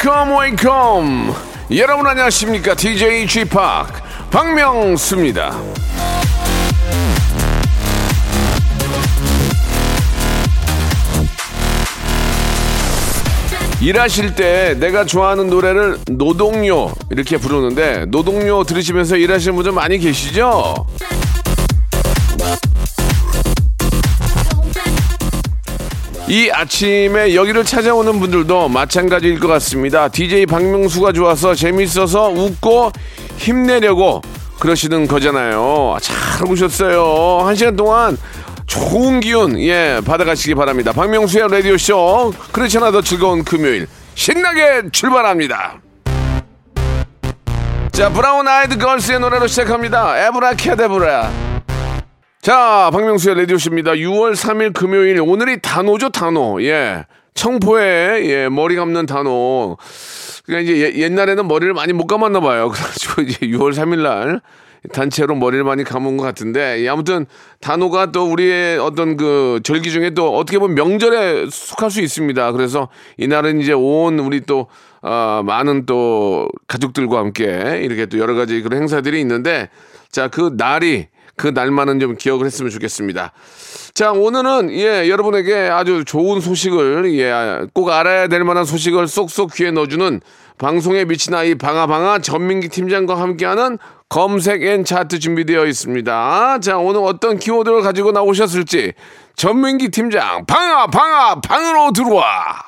Welcome, welcome. 여러분 안녕하십니까? DJ Chip 박명수입니다. 일하실 때 내가 좋아하는 노래를 노동요 이렇게 부르는데 노동요 들으시면서 일하시는 분들 많이 계시죠? 이 아침에 여기를 찾아오는 분들도 마찬가지일 것 같습니다. DJ 박명수가 좋아서 재밌어서 웃고 힘내려고 그러시는 거잖아요. 잘 오셨어요. 한 시간 동안 좋은 기운 예 받아가시기 바랍니다. 박명수의 라디오 쇼 그렇지 않아 더 즐거운 금요일 신나게 출발합니다. 자 브라운 아이드 걸스의 노래로 시작합니다. 에브라케데브라. 자 박명수의 라디오 쇼입니다. 6월 3일 금요일 오늘이 단오죠 단오 예 청포에 예 머리 감는 단오. 그러니까 이제 예, 옛날에는 머리를 많이 못 감았나 봐요. 그래가지고 이제 6월 3일 날 단체로 머리를 많이 감은 것 같은데 예, 아무튼 단오가 또 우리의 어떤 그 절기 중에 또 어떻게 보면 명절에 속할 수 있습니다. 그래서 이날은 이제 온 우리 또 어, 많은 또 가족들과 함께 이렇게 또 여러 가지 그런 행사들이 있는데 자 그 날이 그 날만은 좀 기억을 했으면 좋겠습니다. 자, 오늘은 예, 여러분에게 아주 좋은 소식을 예, 꼭 알아야 될 만한 소식을 쏙쏙 귀에 넣어주는 방송에 미친 아이 방아방아 전민기 팀장과 함께하는 검색 and 차트 준비되어 있습니다. 자, 오늘 어떤 키워드를 가지고 나오셨을지 전민기 팀장 방아 방아 방으로 들어와.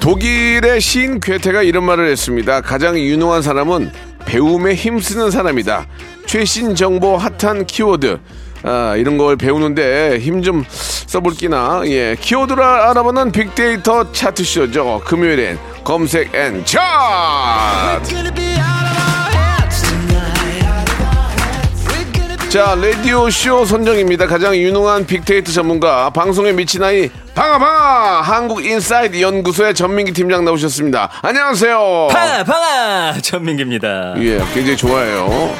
독일의 시인 괴테가 이런 말을 했습니다. 가장 유능한 사람은 배움에 힘쓰는 사람이다. 최신 정보 핫한 키워드. 아, 이런 걸 배우는데 힘 좀 써볼 끼나. 예. 키워드를 알아보는 빅데이터 차트쇼죠. 금요일엔 검색 and 차트! 자, 라디오 쇼 선정입니다. 가장 유능한 빅데이터 전문가, 방송에 미친 아이, 방아방아! 한국인사이드 연구소의 전민기 팀장 나오셨습니다. 안녕하세요. 방아 방아 전민기입니다 예, 굉장히 좋아해요.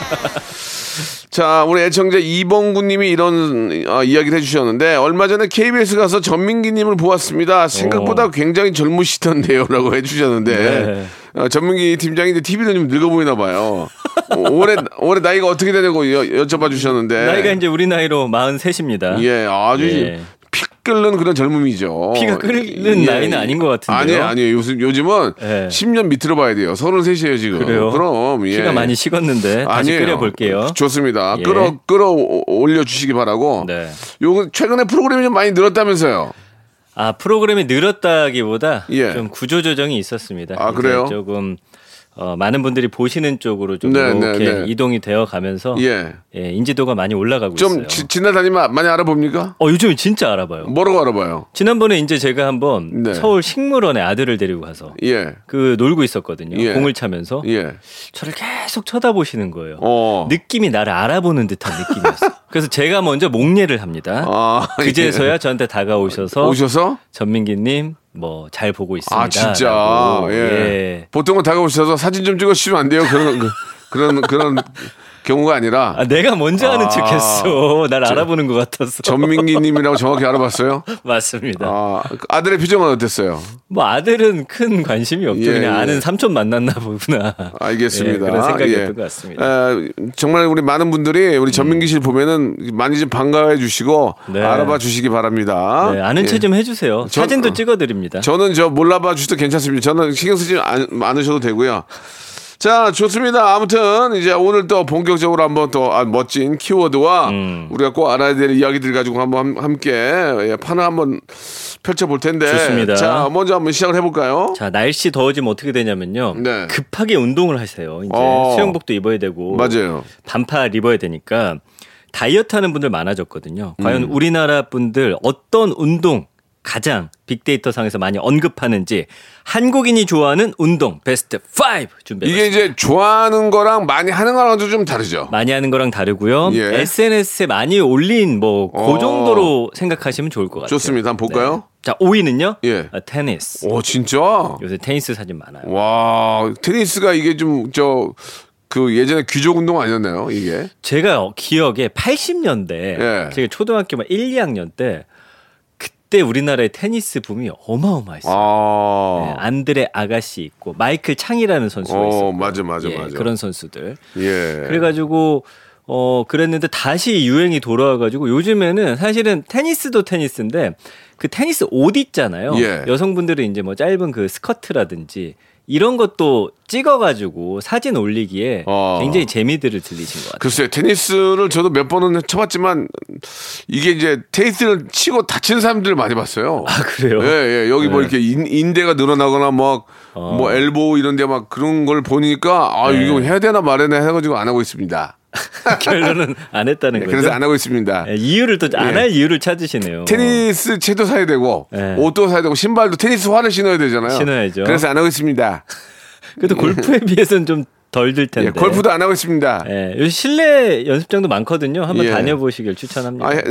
자, 우리 애청자 이봉구 님이 이런 어, 이야기를 해주셨는데, 얼마 전에 KBS 가서 전민기 님을 보았습니다. 생각보다 굉장히 젊으시던데요. 라고 해주셨는데, 네. 어, 전민기 팀장이 이제 TV는 좀 늙어 보이나 봐요. 어, 올해, 올해 나이가 어떻게 되냐고 여, 여쭤봐 주셨는데. 나이가 이제 우리 나이로 43입니다 예, 아주 예. 피 끓는 그런 젊음이죠. 피가 끓는 나이는 아닌 것 같은데요? 아니에요, 아니에요. 요즘, 요즘은 예. 10년 밑으로 봐야 돼요. 33이에요, 지금. 그래요? 그럼, 예. 피가 많이 식었는데 다시 아니에요. 끓여볼게요 좋습니다. 예. 끌어, 끌어 올려 주시기 바라고. 네. 요, 최근에 프로그램이 좀 많이 늘었다면서요. 아 프로그램이 늘었다기보다 예. 좀 구조 조정이 있었습니다. 아, 그래요? 조금 어, 많은 분들이 보시는 쪽으로 좀 네, 이렇게 네, 네. 이동이 되어 가면서 예. 예, 인지도가 많이 올라가고 좀 있어요. 지, 지나다니면 많이 알아봅니까? 어 요즘 진짜 알아봐요. 뭐라고 알아봐요? 지난번에 이제 제가 한번 네. 서울 식물원에 아들을 데리고 가서 예. 그 놀고 있었거든요. 예. 공을 차면서 예. 저를 계속 쳐다보시는 거예요. 어. 느낌이 나를 알아보는 듯한 느낌이었어요. 그래서 제가 먼저 목례를 합니다. 아, 그제서야 저한테 다가오셔서 오셔서? 전민기님 뭐 잘 보고 있습니다. 아, 진짜. 예. 예. 보통은 다가오셔서 사진 좀 찍어주시면 안 돼요? 그런, 그, 그런, 그런 경우가 아니라. 아, 내가 먼저 하는 아. 척했어. 날 알아보는 것 같아서. 전민기 님이라고 정확히 알아봤어요? 맞습니다. 아, 아들의 표정은 어땠어요? 뭐 아들은 큰 관심이 없죠. 예, 그냥 예. 아는 삼촌 만났나 보구나. 알겠습니다. 예, 그런 생각이었던 예. 것 같습니다. 에, 정말 우리 많은 분들이 우리 전민기 씨를 보면은 많이 좀 반가워해 주시고 네. 알아봐 주시기 바랍니다. 네, 아는 예. 체좀 해주세요. 전- 사진도 찍어드립니다. 저는 저 몰라봐 주셔도 괜찮습니다. 저는 신경 쓰지 않, 않으셔도 되고요. 자, 좋습니다. 아무튼 이제 오늘 또 본격적으로 한번 또 아, 멋진 키워드와 음. 우리가 꼭 알아야 될 이야기들 가지고 한번 함- 함께 예, 판을 한번 펼쳐볼 텐데. 좋습니다. 자, 먼저 한번 시작을 해볼까요? 자 날씨 더워지면 어떻게 되냐면요. 네. 급하게 운동을 하세요. 이제 어. 수영복도 입어야 되고 맞아요. 반팔 입어야 되니까 다이어트 하는 분들 많아졌거든요. 과연 음. 우리나라 분들 어떤 운동 가장 빅데이터 상에서 많이 언급하는지 한국인이 좋아하는 운동 베스트 5 준비해봤습니다. 이게 이제 좋아하는 거랑 많이 하는 거랑도 좀 다르죠. 많이 하는 거랑 다르고요. 예. SNS에 많이 올린 뭐 어. 그 정도로 생각하시면 좋을 것 같아요. 좋습니다. 한번 볼까요? 네. 자 5위는요. 예. 아, 테니스. 오, 진짜? 요새 테니스 사진 많아요. 와, 테니스가 이게 좀, 저, 그 예전에 귀족 운동 아니었나요? 이게? 제가 기억에 80년대 예. 제가 초등학교 막 1, 2학년 때 그때 우리나라의 테니스 붐이 어마어마했어요. 아. 네, 안드레 아가씨 있고 마이클 창이라는 선수가 어, 있었고 맞아, 맞아, 예, 맞아. 그런 선수들. 예. 그래가지고 어 그랬는데 다시 유행이 돌아와가지고 요즘에는 사실은 테니스도 테니스인데 그 테니스 옷 있잖아요. 예. 여성분들은 이제 뭐 짧은 그 스커트라든지 이런 것도 찍어가지고 사진 올리기에 어. 굉장히 재미들을 들리신 것 같아요. 글쎄요, 테니스를 저도 몇 번은 쳐봤지만 이게 이제 테니스를 치고 다치는 사람들을 많이 봤어요. 아 그래요? 예, 예. 여기 뭐 네. 이렇게 인, 인대가 늘어나거나 막, 어. 뭐 엘보 이런데 막 그런 걸 보니까 아, 네. 이거 해야 되나 말해나 해가지고 안 하고 있습니다. 결론은 안 했다는 예, 거죠. 그래서 안 하고 있습니다. 예, 이유를 또 안할 이유를 찾으시네요. 테니스 채도 사야 되고 네. 옷도 사야 되고 신발도 테니스 화를 신어야 되잖아요. 신어야죠. 그래서 안 하고 있습니다. 그래도 골프에 비해서는 좀 덜 들 텐데. 예, 골프도 안 하고 있습니다. 예, 요즘 실내 연습장도 많거든요. 한번 예. 다녀보시길 추천합니다. 아, 해-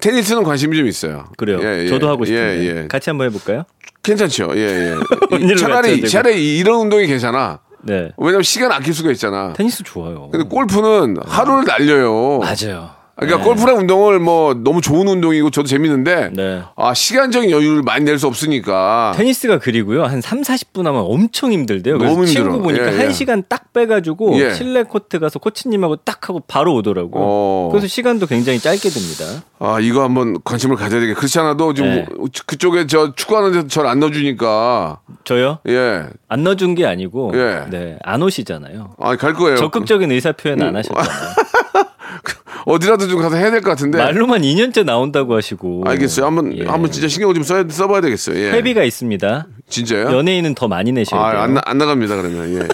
테니스는 관심이 좀 있어요. 그래요. 예, 예. 저도 하고 싶은데 예, 예. 같이 한번 해볼까요? 괜찮죠. 예, 예. 차라리. 차라리 이런 운동이 괜찮아. 네. 왜냐면 시간 아낄 수가 있잖아. 테니스 좋아요. 근데 골프는 하루를 날려요. 맞아요. 그러니까 네. 골프랑 운동을 뭐 너무 좋은 운동이고 저도 재밌는데 네. 아 시간적인 여유를 많이 낼 수 없으니까 테니스가 그리고요. 한 3, 40분 하면 엄청 힘들대요. 너무 힘들어. 친구 보니까 예, 예. 1시간 딱 빼가지고 예. 실내 코트 가서 코치님하고 딱 하고 바로 오더라고요. 어. 그래서 시간도 굉장히 짧게 듭니다. 아 이거 한번 관심을 가져야 되겠. 그렇지 않아도 지금 네. 그쪽에 저 축구하는 데서 저를 안 넣어주니까 저요? 예. 안 넣어준 게 아니고 예. 네, 안 오시잖아요. 아갈 거예요. 적극적인 의사 표현 음. 안 하셨잖아요. 어디라도 좀 가서 해야 될 것 같은데. 말로만 2년째 나온다고 하시고. 네. 알겠어요. 한번 예. 한번 진짜 신경 좀 써야 써봐야 되겠어요. 예. 회비가 있습니다. 진짜요? 연예인은 더 많이 내셔야 돼요. 아 안 안 나갑니다 그러면. 예.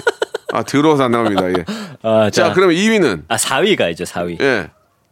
아 더러워서 안 나갑니다. 예. 아, 자, 자, 그러면 2위는 아 4위가 이제 4위. 예.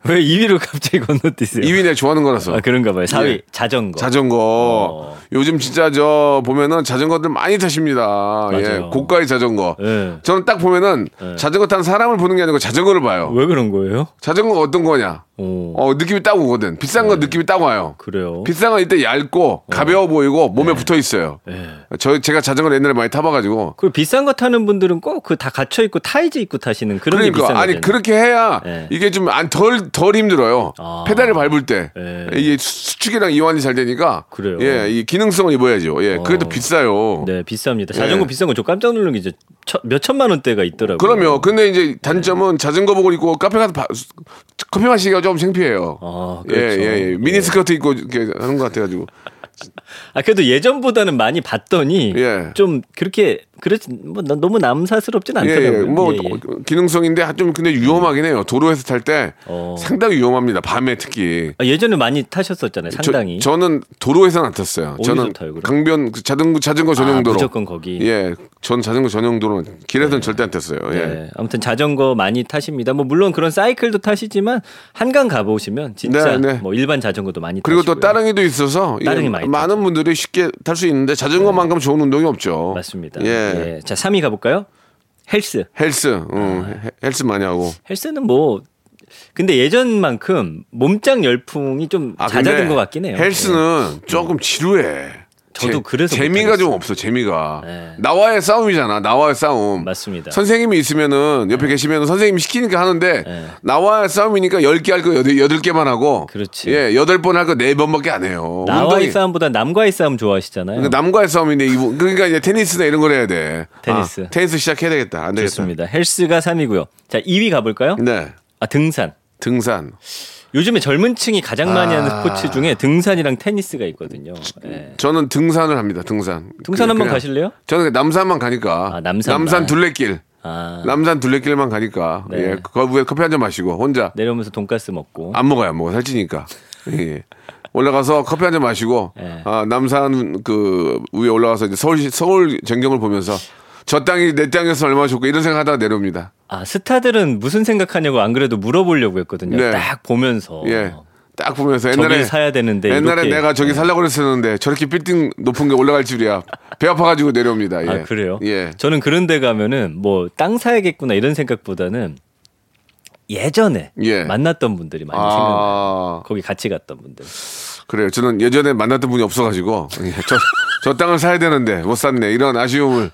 왜 2위로 갑자기 건너뛰세요? 2위 내 좋아하는 거라서. 아 그런가 봐요. 4위 예. 자전거. 자전거. 어. 요즘 진짜 저 보면은 자전거들 많이 타십니다. 예. 맞아요. 고가의 자전거. 예. 저는 딱 보면은 자전거 타는 사람을 보는 게 아니고 자전거를 봐요. 왜 그런 거예요? 자전거가 어떤 거냐? 어, 어, 느낌이 딱 오거든. 비싼 건 느낌이 딱 와요. 그래요. 비싼 건 이때 얇고 가벼워 보이고 몸에 붙어 있어요. 예. 저 제가 자전거를 옛날에 많이 타봐가지고. 그리고 비싼 거 타는 분들은 꼭 그 다 갖춰 입고 타이즈 입고 타시는 그런 게 비싼 그러니까 아니 거잖아요. 그렇게 해야 예. 이게 좀 안 덜덜 힘들어요. 아. 페달을 밟을 때 예. 이게 수- 수축이랑 이완이 잘 되니까. 그래요. 예, 이 기능성을 입어야죠. 예, 그게 더 어. 비싸요. 네, 비쌉니다. 자전거 예. 비싼 거저 깜짝 놀란 게 이제 천- 몇 천만 원대가 있더라고요. 그럼요. 근데 이제 단점은 자전거 복을 입고 카페 가서 바- 커피 마시기가 좀 창피해요. 아, 예, 그렇죠. 예, 예. 미니 스커트 입고 이렇게 하는 것 같아가지고. 아 그래도 예전보다는 많이 봤더니 예. 좀 그렇게 그렇지 뭐 나- 너무 남사스럽진 예, 않더라고요. 예. 뭐 예, 예. 기능성인데 좀 근데 위험하긴 해요. 도로에서 탈때 어. 상당히 위험합니다. 밤에 특히. 아, 예전에 많이 타셨었잖아요. 상당히. 저, 는 도로에서는 안 탔어요. 저는 타요? 강변 그 자전거 자전거 아, 전용 도로. 무조건 거기. 예, 전 자전거 전용 도로 길에서는 절대 안 탔어요. 예. 네, 아무튼 자전거 많이 타십니다. 뭐 물론 그런 사이클도 타시지만 한강 가보시면 진짜 네, 네. 뭐 일반 자전거도 많이 그리고 타시고요. 또 따릉이도 있어서 예, 따릉이 많이 많은 분들이 쉽게 탈 수 있는데 자전거만큼 좋은 운동이 없죠. 맞습니다. 예. 예. 자, 3위 가볼까요? 헬스. 헬스, 응, 헬- 헬스 많이 하고. 헬스는 뭐 근데 예전만큼 몸짱 열풍이 좀 아, 잦아든 것 같긴 해요. 헬스는 조금 지루해. 저도 재- 그래서 재미가. 좀 없어. 재미가 네. 나와의 싸움이잖아. 나와의 싸움. 맞습니다. 선생님이 있으면은 옆에 계시면 선생님이 시키니까 하는데 네. 나와의 싸움이니까 10개 할 거 8개만 하고 그렇지. 예, 8번 할 거 4번밖에 안 해요. 나와의 운동이- 싸움보다 남과의 싸움 좋아하시잖아요. 그러니까 남과의 싸움인데 그러니까 이제 테니스나 이런 걸 해야 돼. 테니스. 아, 테니스 시작해야 되겠다. 안 되겠다. 좋습니다. 헬스가 3위고요. 자, 2위 가볼까요? 네. 아, 등산. 등산. 요즘에 젊은 층이 가장 많이 하는 아. 스포츠 중에 등산이랑 테니스가 있거든요. 예. 저는 등산을 합니다. 등산. 등산 한번 가실래요? 저는 남산만 가니까. 아, 남산만. 둘레길. 아. 남산 둘레길만 가니까 네. 예, 거 위에 커피 한 잔 마시고 혼자 내려오면서 돈가스 먹고. 안 먹어요, 안 먹어 살찌니까. 예. 올라가서 커피 한 잔 마시고 예. 아, 남산 그 위에 올라가서 이제 서울 서울 전경을 보면서 저 땅이 내 땅에서 얼마나 좋고 이런 생각하다가 내려옵니다. 아 스타들은 무슨 생각하냐고 안 그래도 물어보려고 했거든요. 네. 딱 보면서. 예. 딱 보면서 옛날에 사야 되는데 옛날에 이렇게- 내가 저기 살려고 그랬었는데 저렇게 빌딩 높은 게 올라갈 줄이야. 배 아파가지고 내려옵니다. 예. 아 그래요? 예. 저는 그런 데 가면은 뭐 땅 사야겠구나 이런 생각보다는 예전에 예. 만났던 분들이 많이 생각나요. 아, 거기 같이 갔던 분들. 그래요. 저는 예전에 만났던 분이 없어가지고 예, 저, 저 땅을 사야 되는데 못 샀네. 이런 아쉬움을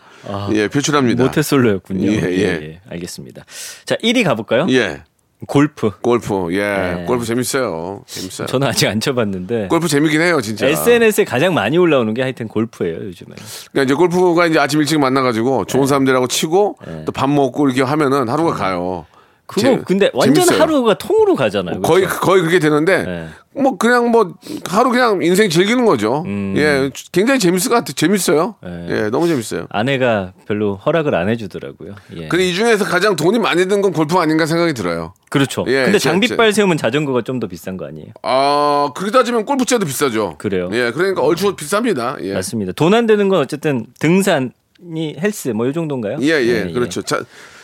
예, 표출합니다. 모태솔로였군요. 예, 예, 예. 예. 알겠습니다. 자, 1위 가볼까요? 예. 골프. 골프. 예. 네. 골프 재밌어요. 재밌어요. 저는 아직 안 쳐봤는데 골프 재밌긴 해요, 진짜. SNS에 가장 많이 올라오는 게 하여튼 골프예요 요즘에. 그러니까 이제 골프가 이제 아침 일찍 만나가지고 좋은 사람들하고 치고 또 밥 먹고 이렇게 하면은 하루가 가요. 그거 재- 근데 완전 재밌어요. 하루가 통으로 가잖아요. 거의 그렇죠? 거의 그렇게 되는데 네. 뭐 그냥 뭐 하루 그냥 인생 즐기는 거죠. 음. 예, 굉장히 재밌을 것 같아. 재밌어요. 네. 예, 너무 재밌어요. 아내가 별로 허락을 안 해주더라고요. 예. 근데 이 중에서 가장 돈이 많이 든 건 골프 아닌가 생각이 들어요. 그렇죠. 예, 근데 제- 장비빨 세우면 자전거가 좀 더 비싼 거 아니에요? 아, 그러다 따지면 골프채도 비싸죠. 그래요? 예, 그러니까 얼추 비쌉니다. 예. 맞습니다. 돈 안 되는 건 어쨌든 등산 이 헬스 뭐 이 정도인가요? 예, 예, 그렇죠. 자,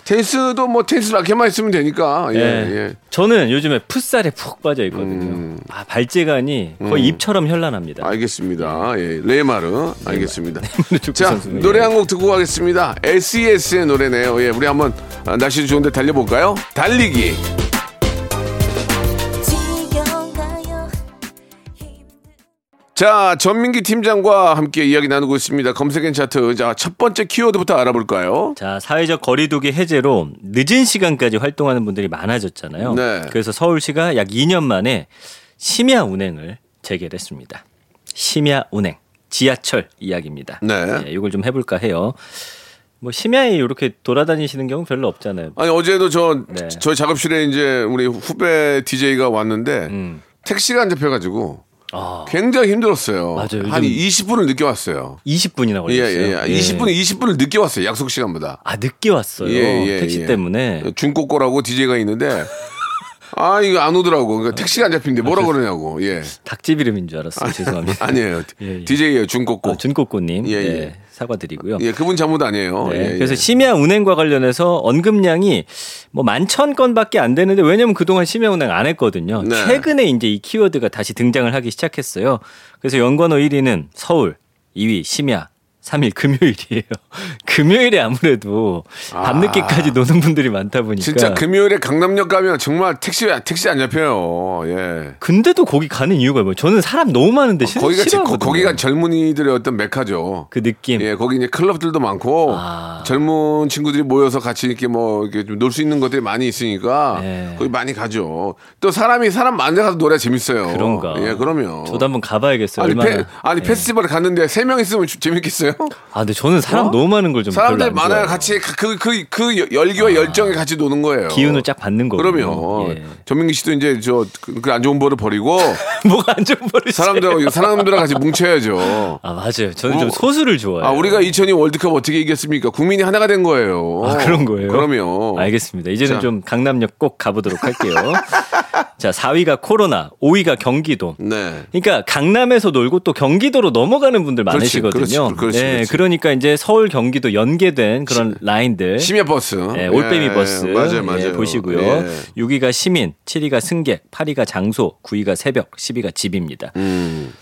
테니스도 뭐 테니스 라켓만 있으면 되니까. 예, 예. 예. 저는 요즘에 풋살에 푹 빠져 있거든요. 음. 아 발재간이 거의 입처럼 현란합니다. 알겠습니다. 예, 레마르 알겠습니다. 축구 자, 선수는, 노래 예. 한곡 듣고 가겠습니다. SES의 노래네요. 예, 우리 한번 아, 날씨 좋은데 달려볼까요? 달리기. 자, 전민기 팀장과 함께 이야기 나누고 있습니다. 검색엔 차트. 자, 첫 번째 키워드부터 알아볼까요? 자, 사회적 거리두기 해제로 늦은 시간까지 활동하는 분들이 많아졌잖아요. 네. 그래서 서울시가 약 2년 만에 심야 운행을 재개했습니다. 심야 운행. 지하철 이야기입니다. 네. 예, 이걸 좀 해볼까 해요. 뭐 심야에 이렇게 돌아다니시는 경우 별로 없잖아요. 아니, 어제도 저, 네. 저희 작업실에 이제 우리 후배 DJ가 왔는데 음. 택시가 안 잡혀가지고 아, 굉장히 힘들었어요. 맞아요. 한 요즘- 20분을 늦게 왔어요. 20분이나 예, 걸렸어요. 예, 예. 20분, 20분을 늦게 왔어요. 약속 시간보다. 아 늦게 왔어요. 예, 예, 택시 예. 때문에. 중꼬꼬라고 DJ가 있는데 아 이거 안 오더라고. 그러니까 택시가 안 잡힌데 뭐라 그러냐고. 예. 닭집 이름인 줄 알았어요. 죄송합니다. 아니에요. 예, 예. DJ예요. 중꼬꼬. 아, 준꼬꼬님. 예, 네, 예. 사과드리고요. 예, 그분 잘못 아니에요. 네, 예, 예. 그래서 심야 운행과 관련해서 언급량이 뭐 만천 건밖에 안 되는데 왜냐면 그동안 심야 운행 안 했거든요. 네. 최근에 이제 이 키워드가 다시 등장을 하기 시작했어요. 그래서 연관어 1위는 서울, 2위 심야, 3일 금요일이에요. 금요일에 아무래도 밤늦게까지 노는 분들이 많다 보니까. 진짜 금요일에 강남역 가면 정말 택시 택시 안 잡혀요. 예. 근데도 거기 가는 이유가 뭐예요? 저는 사람 너무 많은데 싫, 거기가 제- 거기가 젊은이들의 어떤 메카죠. 그 느낌. 예, 거기 이제 클럽들도 많고 아. 젊은 친구들이 모여서 같이 이렇게 뭐 이렇게 좀 놀 수 있는 것들이 많이 있으니까 네. 거기 많이 가죠. 또 사람이 사람 많은 데 가서 노래 재밌어요. 그런가. 예, 그러면. 저도 한번 가봐야겠어요. 아니. 페, 아니 페스티벌에 갔는데 세 명 있으면 주- 재밌겠어요? 아, 근데 저는 사람 어? 너무 많은 걸 좀 사람들 많아요. 좋아해요. 아. 같이 그그 그 열기와 열정에 같이 노는 거예요. 기운을 쫙 받는 거고. 그러면 예. 전민기 씨도 이제 저그 안 좋은 버릇 버리고 뭐가 안 좋은 버릇이 사람들하고 사람들하고 같이 뭉쳐야죠. 아 맞아요. 저는 좀 어. 소수를 좋아해요. 아 우리가 2002 월드컵 어떻게 이겼습니까? 국민이 하나가 된 거예요. 아, 그런 거예요? 그러면 알겠습니다. 이제는 자. 좀 강남역 꼭 가보도록 할게요. 자, 4위가 코로나, 5위가 경기도. 네. 그러니까 강남에서 놀고 또 경기도로 넘어가는 분들 그렇지, 많으시거든요. 그렇지, 그렇지, 네, 그렇지. 그러니까 이제 서울 경기도 연계된 그런 라인들. 심야 버스. 네, 올빼미 예, 버스 맞아요, 예, 맞아요. 보시고요. 예. 6위가 시민, 7위가 승객, 8위가 장소, 9위가 새벽, 10위가 집입니다. 음.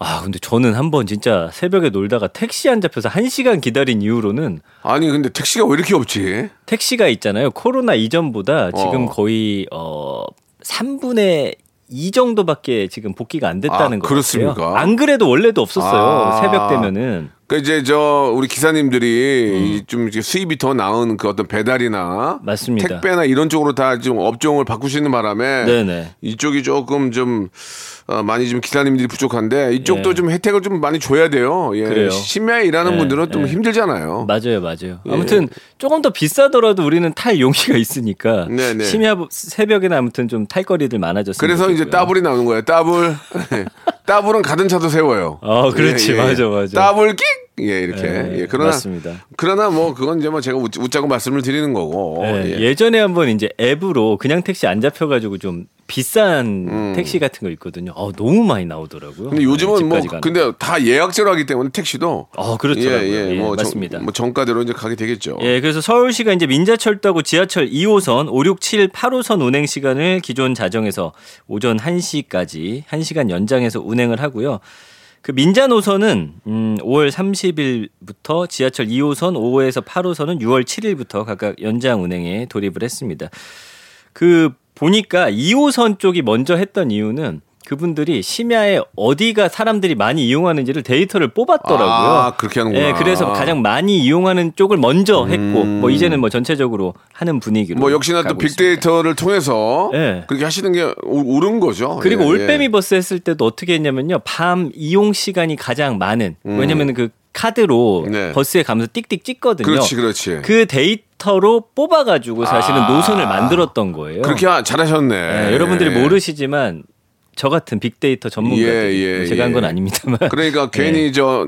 아, 근데 저는 한 번 진짜 새벽에 놀다가 택시 안 잡혀서 1시간 기다린 이후로는 아니 근데 택시가 왜 이렇게 없지? 택시가 있잖아요. 코로나 이전보다 지금 어. 거의 어 3분의 2 정도밖에 지금 복귀가 안 됐다는 아, 거 그렇습니까? 같아요. 안 그래도 원래도 없었어요. 아. 새벽 되면은 그 이제 저 우리 기사님들이 음. 이제 수입이 더 나은 그 어떤 배달이나 맞습니다. 택배나 이런 쪽으로 다 좀 업종을 바꾸시는 바람에 네네. 이쪽이 조금 좀 어, 많이 좀 기사님들이 부족한데 이쪽도 예. 좀 혜택을 좀 많이 줘야 돼요. 예. 그래요. 심야에 일하는 예, 분들은 좀 예. 힘들잖아요. 맞아요, 맞아요. 아무튼 조금 더 비싸더라도 우리는 탈 용기가 있으니까 네네. 심야 새벽에는 아무튼 좀 탈거리들 많아졌어요. 그래서 이제 따블이 나오는 거예요. 따블. 따블은 가든 차도 세워요. 어, 그렇지. 맞아, 맞아. 따블 끽 예, 이렇게. 네, 예, 그러나 맞습니다. 그러나 뭐 그건 이제 뭐 제가 웃, 웃자고 말씀을 드리는 거고. 네, 예. 예. 전에 한번 이제 앱으로 그냥 택시 안 잡혀 가지고 좀 비싼 택시 같은 거 있거든요. 어, 너무 많이 나오더라고요. 음. 근데 요즘은 뭐 집까지 가는. 근데 다 예약제로 하기 때문에 택시도 어, 그렇더라고요. 예, 예, 예, 뭐, 맞습니다. 정, 뭐 정가대로 이제 가게 되겠죠. 예, 그래서 서울시가 이제 민자철도하고 지하철 2호선 5, 6, 7, 8호선 운행 시간을 기존 자정에서 오전 1시까지 1시간 연장해서 운행을 하고요. 그 민자 노선은 음 5월 30일부터 지하철 2호선 5호에서 8호선은 6월 7일부터 각각 연장 운행에 돌입을 했습니다. 그 보니까 2호선 쪽이 먼저 했던 이유는 그분들이 심야에 어디가 사람들이 많이 이용하는지를 데이터를 뽑았더라고요. 아, 그렇게 하는구나. 예, 그래서 가장 많이 이용하는 쪽을 먼저 했고 뭐 이제는 뭐 전체적으로 하는 분위기로 뭐 역시나 또 가고 있습니다. 빅데이터를 통해서 예. 그렇게 하시는 게 오- 옳은 거죠. 그리고 예, 올빼미 예. 버스 했을 때도 어떻게 했냐면요. 밤 이용 시간이 가장 많은 음. 왜냐면 그 카드로 네. 버스에 가면서 띡띡 찍거든요. 그렇지, 그렇지. 그 데이터로 뽑아가지고 사실은 아. 노선을 만들었던 거예요. 그렇게 하- 잘하셨네. 예, 여러분들이 예. 모르시지만 저 같은 빅데이터 전문가들 예, 예, 제가 한건 예. 아닙니다만 그러니까 괜히 저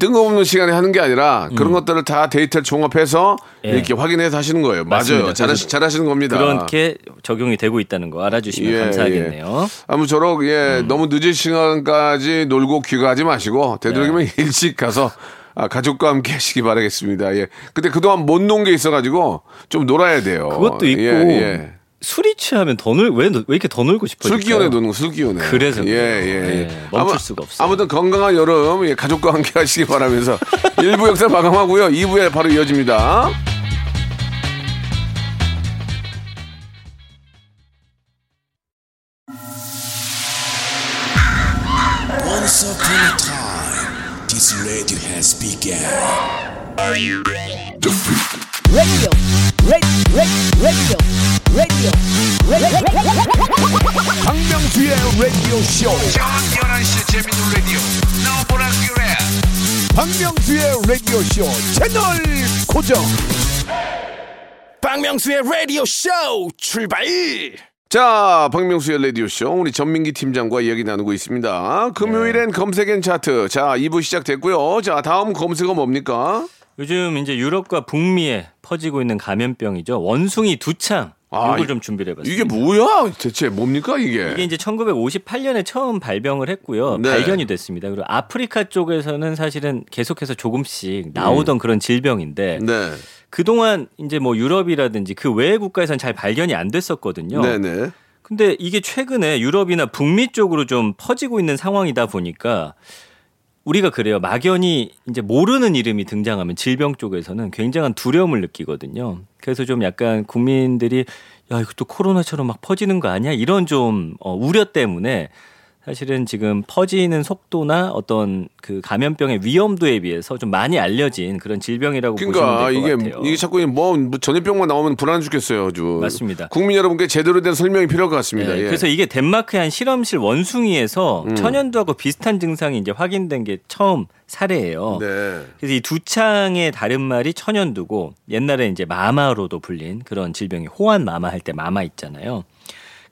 뜬금없는 시간에 하는 게 아니라 그런 것들을 다 데이터를 종합해서 예. 이렇게 확인해서 하시는 거예요. 맞습니다. 맞아요. 잘하시, 잘하시는 겁니다. 그렇게 적용이 되고 있다는 거 알아주시면 예, 감사하겠네요. 아무쪼록 예 음. 너무 늦은 시간까지 놀고 귀가하지 마시고 되도록이면 네. 일찍 가서 아, 가족과 함께 하시기 바라겠습니다. 예. 근데 그동안 못 논 게 있어가지고 좀 놀아야 돼요. 그것도 있고 예, 예. 술이 취하면 더 놀, 왜, 왜 이렇게 더 놀고 싶어요? 술 기운에 노는 거, 술 기운에. 그래서 예, 예. 예. 예, 멈출 수가 없어요. 아무튼 건강한 여름 예, 가족과 함께 하시기 바라면서 1부 역사 마감하고요. 2부에 바로 이어집니다. Once upon a time, this radio has begun. radio, radio, radio, radio, radio. 박명수의 라디오 쇼. 저녁 11시 재밌는 라디오. 너보라 그래. 박명수의 라디오 쇼 채널 고정. 박명수의 라디오 쇼 출발. 자, 박명수의 라디오쇼. 우리 전민기 팀장과 이야기 나누고 있습니다. 금요일엔 검색엔 차트. 자, 2부 시작됐고요. 자, 다음 검색어 뭡니까? 요즘 이제 유럽과 북미에 퍼지고 있는 감염병이죠. 원숭이 두창. 아, 이걸 이- 좀 준비를 해봤습니다. 이게 뭐야? 대체 뭡니까, 이게? 이게 이제 1958년에 처음 발병을 했고요. 네. 발견이 됐습니다. 그리고 아프리카 쪽에서는 사실은 계속해서 조금씩 음. 나오던 그런 질병인데 네. 그동안 이제 뭐 유럽이라든지 그 외의 국가에서는 잘 발견이 안 됐었거든요. 네네. 근데 이게 최근에 유럽이나 북미 쪽으로 좀 퍼지고 있는 상황이다 보니까 우리가 그래요. 막연히 이제 모르는 이름이 등장하면 질병 쪽에서는 굉장한 두려움을 느끼거든요. 그래서 좀 약간 국민들이 야, 이것도 코로나처럼 막 퍼지는 거 아니야? 이런 좀 어, 우려 때문에 사실은 지금 퍼지는 속도나 어떤 그 감염병의 위험도에 비해서 좀 많이 알려진 그런 질병이라고 그러니까 보시면 될것 이게 같아요. 이게 자꾸 뭐, 뭐 전염병만 나오면 불안해 죽겠어요, 아주. 맞습니다. 국민 여러분께 제대로 된 설명이 필요할 것 같습니다. 네, 예. 음. 그래서 이게 덴마크의 한 실험실 원숭이에서 천연두하고 비슷한 증상이 이제 확인된 게 처음 사례예요. 네. 그래서 이 두창의 다른 말이 천연두고 옛날에 이제 마마로도 불린 그런 질병이 호환 마마 할 때 마마 있잖아요.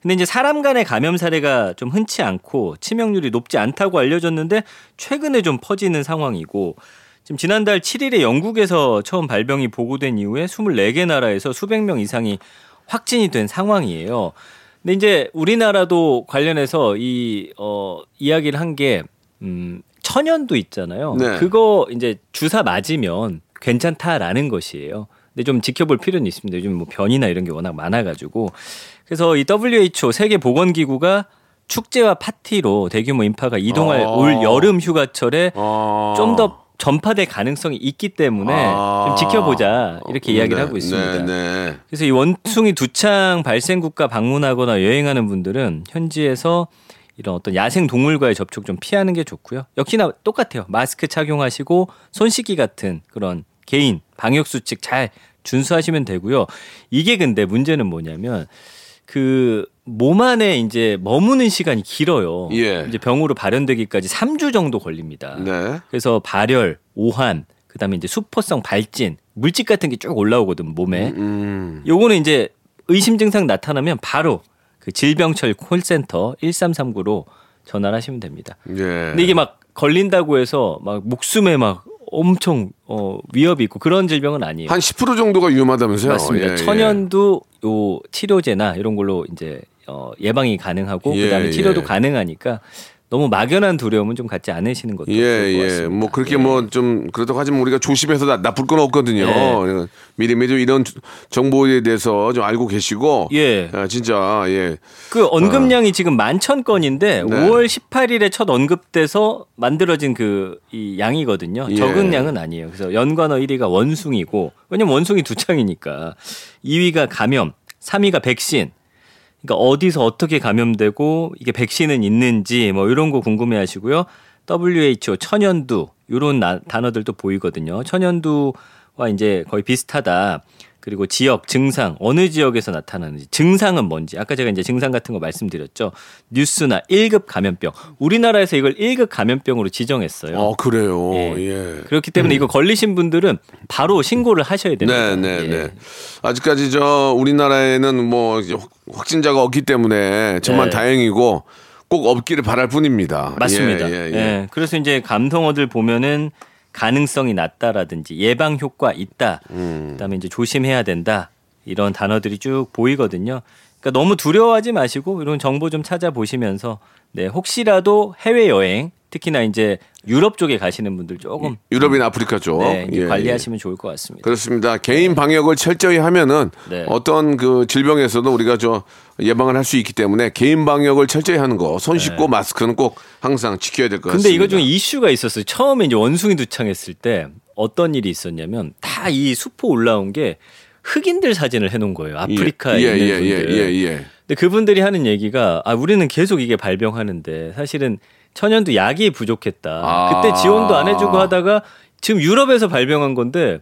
근데 이제 사람 간의 감염 사례가 좀 흔치 않고 치명률이 높지 않다고 알려졌는데 최근에 좀 퍼지는 상황이고 지금 지난달 7일에 영국에서 처음 발병이 보고된 이후에 24개 나라에서 수백 명 이상이 확진이 된 상황이에요. 근데 이제 우리나라도 관련해서 이, 어, 이야기를 한 게, 음, 천연두 있잖아요. 네. 그거 이제 주사 맞으면 괜찮다라는 것이에요. 근데 좀 지켜볼 필요는 있습니다. 요즘 뭐 변이나 이런 게 워낙 많아가지고. 그래서 이 WHO 세계 보건기구가 축제와 파티로 대규모 인파가 이동할 아. 올 여름 휴가철에 아. 좀더 전파될 가능성이 있기 때문에 아. 좀 지켜보자 이렇게 이야기를 네, 하고 있습니다. 네, 네. 그래서 이 원숭이 두창 발생 국가 방문하거나 여행하는 분들은 현지에서 이런 어떤 야생 동물과의 접촉 좀 피하는 게 좋고요. 역시나 똑같아요. 마스크 착용하시고 손 씻기 같은 그런 개인 방역 수칙 잘 준수하시면 되고요. 이게 근데 문제는 뭐냐면 그 몸 안에 이제 머무는 시간이 길어요. 예. 이제 병으로 발현되기까지 3주 정도 걸립니다. 네. 그래서 발열, 오한, 그다음에 이제 수포성 발진, 물집 같은 게 쭉 올라오거든 몸에. 음. 요거는 이제 의심 증상 나타나면 바로 그 질병철 콜센터 1339로 전화를 하시면 됩니다. 예. 근데 이게 막 걸린다고 해서 막 목숨에 막 엄청 어, 위협이 있고 그런 질병은 아니에요. 한 10% 정도가 위험하다면서요? 맞습니다. 예, 예. 천연두 요 치료제나 이런 걸로 이제 어, 예방이 가능하고 예, 그다음에 치료도 예. 가능하니까 너무 막연한 두려움은 좀 갖지 않으시는 것도 예, 좋을 것 예. 같습니다. 뭐 그렇게 예. 뭐좀 그렇다고 하지만 우리가 조심해서 나, 나쁠 건 없거든요. 예. 미리미리 좀 이런 정보에 대해서 좀 알고 계시고. 예. 아, 진짜 예. 그 언급량이 지금 만천 건인데 네. 5월 18일에 첫 언급돼서 만들어진 그 이 양이거든요. 예. 적은 양은 아니에요. 그래서 연관어 1위가 원숭이고 왜냐면 원숭이 두 창이니까 2위가 감염, 3위가 백신. 그러니까 어디서 어떻게 감염되고 이게 백신은 있는지 뭐 이런 거 궁금해 하시고요. WHO 천연두 이런 단어들도 보이거든요. 천연두와 이제 거의 비슷하다. 그리고 지역 증상 어느 지역에서 나타나는지 증상은 뭔지 아까 제가 이제 증상 같은 거 말씀드렸죠. 뉴스나 1급 감염병. 우리나라에서 이걸 1급 감염병으로 지정했어요. 어, 그래요. 예. 예. 그렇기 때문에 이거 걸리신 분들은 바로 신고를 하셔야 됩니다. 네, 네, 예. 네. 아직까지 저 우리나라에는 뭐 확진자가 없기 때문에 정말 네. 다행이고 꼭 없기를 바랄 뿐입니다. 맞습니다. 예, 예, 예, 예. 그래서 이제 감성어들 보면은 가능성이 낮다라든지 예방 효과 있다. 음. 그다음에 이제 조심해야 된다. 이런 단어들이 쭉 보이거든요. 그러니까 너무 두려워하지 마시고 이런 정보 좀 찾아보시면서 네, 혹시라도 해외 여행 특히나 이제 유럽 쪽에 가시는 분들 조금 유럽이나 아프리카 쪽 네, 예, 예. 관리하시면 좋을 것 같습니다. 그렇습니다. 개인 방역을 철저히 하면은 네. 어떤 그 질병에서도 우리가 저 예방을 할 수 있기 때문에 개인 방역을 철저히 하는 거, 손 씻고 마스크는 꼭 항상 지켜야 될 것 같습니다. 네. 근데 이거 좀 이슈가 있었어요. 처음에 이제 원숭이 두창했을 때 어떤 일이 있었냐면 다 이 수포 올라온 게 흑인들 사진을 해놓은 거예요. 아프리카에 예, 있는 예, 분들. 예, 예, 예. 근데 그분들이 하는 얘기가 아 우리는 계속 이게 발병하는데 사실은 천연두 약이 부족했다. 아. 그때 지원도 안 해주고 하다가 지금 유럽에서 발병한 건데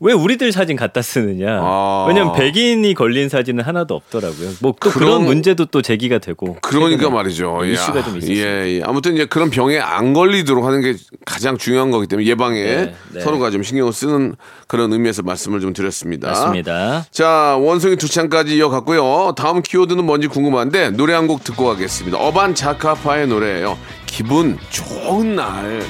왜 우리들 사진 갖다 쓰느냐? 아. 왜냐면 백인이 걸린 사진은 하나도 없더라고요. 뭐 또 그런- 문제도 또 제기가 되고. 그러니까 말이죠. 예. 이슈가 좀 있었어요. 예, 예. 아무튼 이제 그런 병에 안 걸리도록 하는 게 가장 중요한 거기 때문에 예방에 네, 네. 서로가 좀 신경을 쓰는 그런 의미에서 말씀을 좀 드렸습니다. 맞습니다. 자, 원숭이 두 창까지 이어갔고요. 다음 키워드는 뭔지 궁금한데 노래 한 곡 듣고 가겠습니다. 어반 자카파의 노래예요. 기분 좋은 날.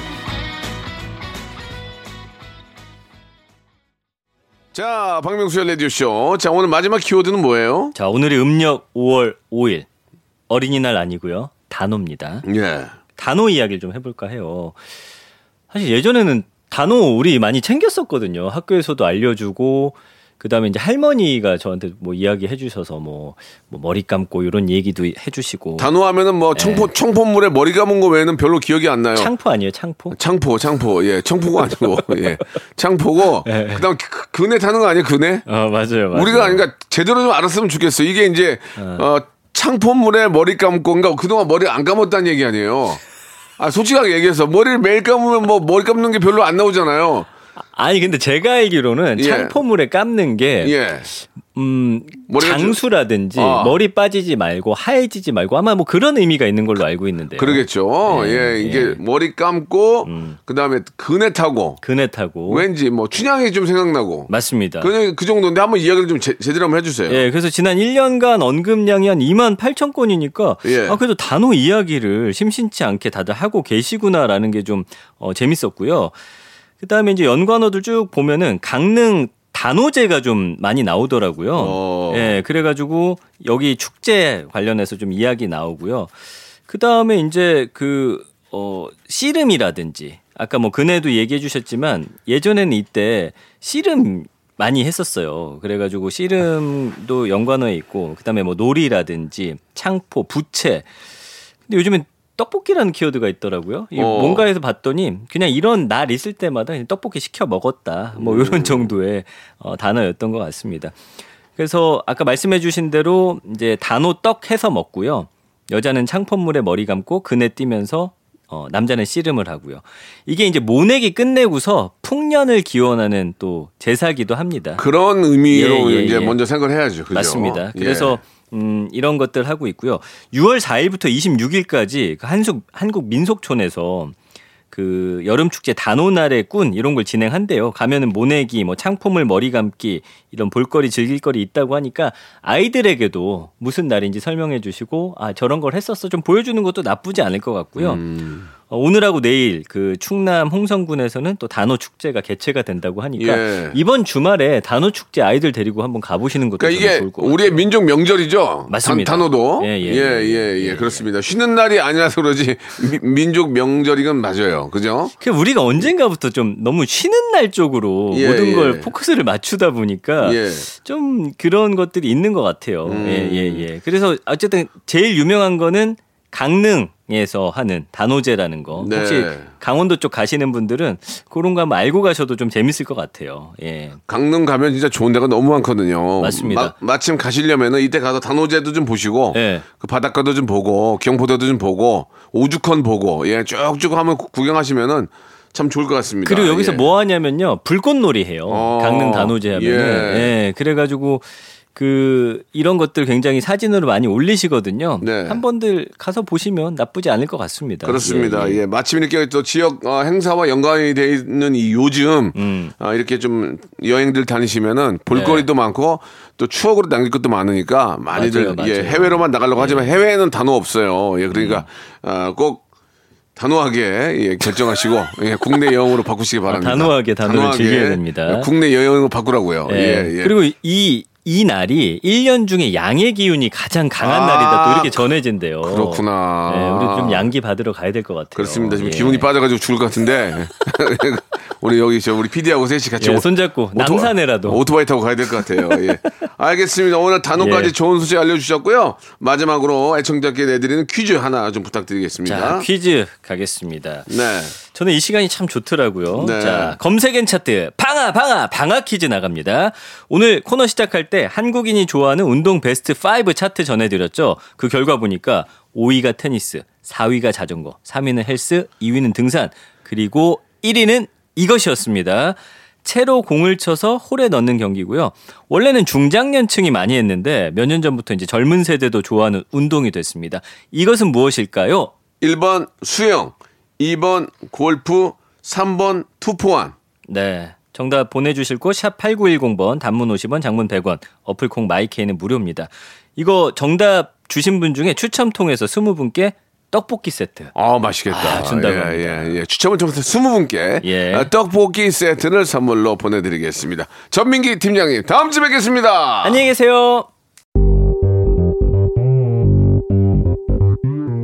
자, 박명수의 라디오쇼. 자, 오늘 마지막 키워드는 뭐예요? 자 오늘이 음력 5월 5일 어린이날 아니고요 단오입니다. 예. 단오 이야기를 좀 해볼까 해요. 사실 예전에는 단오 우리 많이 챙겼었거든요. 학교에서도 알려주고 그다음에 이제 할머니가 저한테 뭐 이야기 해주셔서 뭐, 뭐 머리 감고 이런 얘기도 해주시고 단호하면은 뭐 청포 청포물에 머리 감은 거 외에는 별로 기억이 안 나요. 네. 창포 아니에요 창포? 창포, 창포, 예, 청포가 아니고, 예, 창포고, 예. 그다음 그- 그네 타는 거 아니에요, 그네? 어 맞아요. 맞아요. 우리가 그러니까 제대로 좀 알았으면 좋겠어. 이게 이제 어, 창포물에 머리 감고, 그러니까 그동안 머리 안 감았다는 얘기 아니에요. 아 솔직하게 얘기해서 머리를 매일 감으면 뭐 머리 감는 게 별로 안 나오잖아요. 아니 근데 제가 알기로는 예. 창포물에 감는 게 예, 음, 장수라든지 아. 머리 빠지지 말고 하얘지지 말고 아마 뭐 그런 의미가 있는 걸로 알고 있는데. 그러겠죠. 예, 예, 이게 예. 머리 감고, 그다음에 그네 타고, 그네 타고. 왠지 뭐 춘향이 좀 생각나고. 맞습니다. 그, 그 정도인데 한번 이야기를 좀 제, 제대로 한번 해주세요. 예, 그래서 지난 1년간 언급량이 한 2만 8천 건이니까 예. 아 그래도 단어 이야기를 심심치 않게 다들 하고 계시구나라는 게 좀 어, 재밌었고요. 그다음에 이제 연관어들 쭉 보면은 강릉 단오제가 좀 많이 나오더라고요. 어. 예, 그래가지고 여기 축제 관련해서 좀 이야기 나오고요. 그 다음에 이제 그, 어, 씨름이라든지 아까 뭐 그네도 얘기해 주셨지만 예전에는 이때 씨름 많이 했었어요. 그래가지고 씨름도 연관어에 있고 그 다음에 뭐 놀이라든지 창포, 부채. 근데 요즘엔 떡볶이라는 키워드가 있더라고요. 이 어. 뭔가에서 봤더니 그냥 이런 날 있을 때마다 떡볶이 시켜 먹었다. 뭐 음. 이런 정도의 어, 단어였던 것 같습니다. 그래서 아까 말씀해주신 대로 이제 단오 떡 해서 먹고요. 여자는 창포물에 머리 감고 그네 뛰면서 어, 남자는 씨름을 하고요. 이게 이제 모내기 끝내고서 풍년을 기원하는 또 제사기도 합니다. 그런 의미로 예, 예, 이제 예. 먼저 생각을 해야죠. 그죠? 맞습니다. 예. 그래서 음, 이런 것들 하고 있고요. 6월 4일부터 26일까지 그 한국 한국 민속촌에서 그 여름 축제 단오날의 꾼 이런 걸 진행한대요. 가면은 모내기, 뭐 창포물 머리 감기 이런 볼거리 즐길거리 있다고 하니까 아이들에게도 무슨 날인지 설명해 주시고 아 저런 걸 했었어 좀 보여주는 것도 나쁘지 않을 것 같고요. 음. 어, 오늘하고 내일 그 충남 홍성군에서는 또 단오 축제가 개최가 된다고 하니까 예. 이번 주말에 단오 축제 아이들 데리고 한번 가보시는 것도 그러니까 이게 좋을 것 우리의 같아요. 민족 명절이죠. 맞습니다. 단, 단어도. 예, 예, 예, 예, 예, 예, 그렇습니다. 쉬는 날이 아니라서 그러지 미- 민족 명절이건 맞아요. 그죠? 그 우리가 언젠가부터 좀 너무 쉬는 날 쪽으로 예, 모든 예. 걸 포커스를 맞추다 보니까 예. 음. 좀 그런 것들이 있는 것 같아요. 예, 예, 예. 그래서 어쨌든 제일 유명한 거는 강릉에서 하는 단오제라는 거. 네. 혹시 강원도 쪽 가시는 분들은 그런 거 한번 알고 가셔도 좀 재밌을 것 같아요. 예. 강릉 가면 진짜 좋은 데가 너무 많거든요. 맞습니다. 마, 침 가시려면은 이때 가서 단오제도 좀 보시고 예. 그 바닷가도 좀 보고 경포대도 좀 보고 오죽헌 보고 예 쭉쭉 한번 구- 구경하시면은 참 좋을 것 같습니다. 그리고 여기서 예. 뭐 하냐면요. 불꽃놀이 해요. 어, 강릉 단오제 하면은. 예. 예. 그래가지고 그 이런 것들 굉장히 사진으로 많이 올리시거든요. 네. 한 번들 가서 보시면 나쁘지 않을 것 같습니다. 그렇습니다. 예, 예, 예. 마침 이렇게 또 지역 어, 행사와 연관이 돼 있는 이 요즘 음. 아, 이렇게 좀 여행들 다니시면은 볼거리도 많고 또 추억으로 남길 것도 많으니까 많이들 네. 맞아요, 예, 맞아요. 해외로만 나가려고 하지만 해외에는 단어 없어요. 예, 그러니까 음. 아, 꼭 단호하게 예, 결정하시고 예, 국내 여행으로 바꾸시기 바랍니다. 아, 단호하게 단어를 즐겨야 됩니다. 국내 여행으로 바꾸라고요. 예. 예, 예. 그리고 이, 이 날이 1년 중에 양의 기운이 가장 강한 아, 날이다 또 이렇게 전해진대요. 그렇구나. 예, 우리 좀 양기 받으러 가야 될 것 같아요. 그렇습니다. 지금 예. 기운이 빠져가지고 죽을 것 같은데 우리 여기 저 우리 PD하고 셋이 같이 예, 오- 손잡고 오토바- 남산에라도. 오토바이 타고 가야 될 것 같아요. 예. 알겠습니다. 오늘 단어까지 예. 좋은 소식 알려주셨고요. 마지막으로 애청자께 내드리는 퀴즈 하나 좀 부탁드리겠습니다. 자, 퀴즈 가겠습니다. 네. 저는 이 시간이 참 좋더라고요. 네. 자, 검색엔 차트 방아 방아 방아 퀴즈 나갑니다. 오늘 코너 시작할 때 한국인이 좋아하는 운동 베스트 5 차트 전해드렸죠. 그 결과 보니까 5위가 테니스, 4위가 자전거, 3위는 헬스, 2위는 등산, 그리고 1위는 이것이었습니다. 채로 공을 쳐서 홀에 넣는 경기고요. 원래는 중장년층이 많이 했는데 몇 년 전부터 이제 젊은 세대도 좋아하는 운동이 됐습니다. 이것은 무엇일까요? 1번 수영, 2번 골프, 3번 투포환. 네. 정답 보내주실 곳 샵 8910번 단문 50원 장문 100원 어플콩 마이케이는 무료입니다. 이거 정답 주신 분 중에 추첨 통해서 20분께 떡볶이 세트 아, 맛있겠다. 아, 준다고 예, 합니다. 예, 예. 추첨을 통해서 20분께 예. 아, 떡볶이 세트를 선물로 보내드리겠습니다. 전민기 팀장님, 다음 주에 뵙겠습니다. 안녕히 계세요.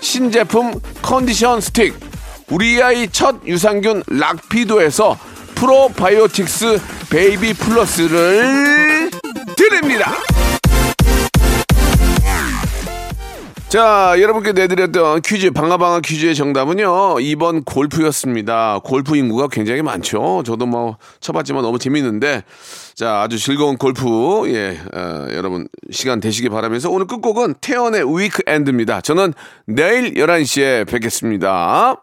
신제품 컨디션 스틱 우리 아이 첫 유산균 락피도에서 프로바이오틱스 베이비 플러스를 드립니다. 자, 여러분께 내드렸던 퀴즈, 방아방아 퀴즈의 정답은요, 2번 골프였습니다. 골프 인구가 굉장히 많죠. 저도 뭐, 쳐봤지만 너무 재밌는데, 자, 아주 즐거운 골프, 예, 어, 여러분, 시간 되시기 바라면서 오늘 끝곡은 태연의 위크엔드입니다. 저는 내일 11시에 뵙겠습니다.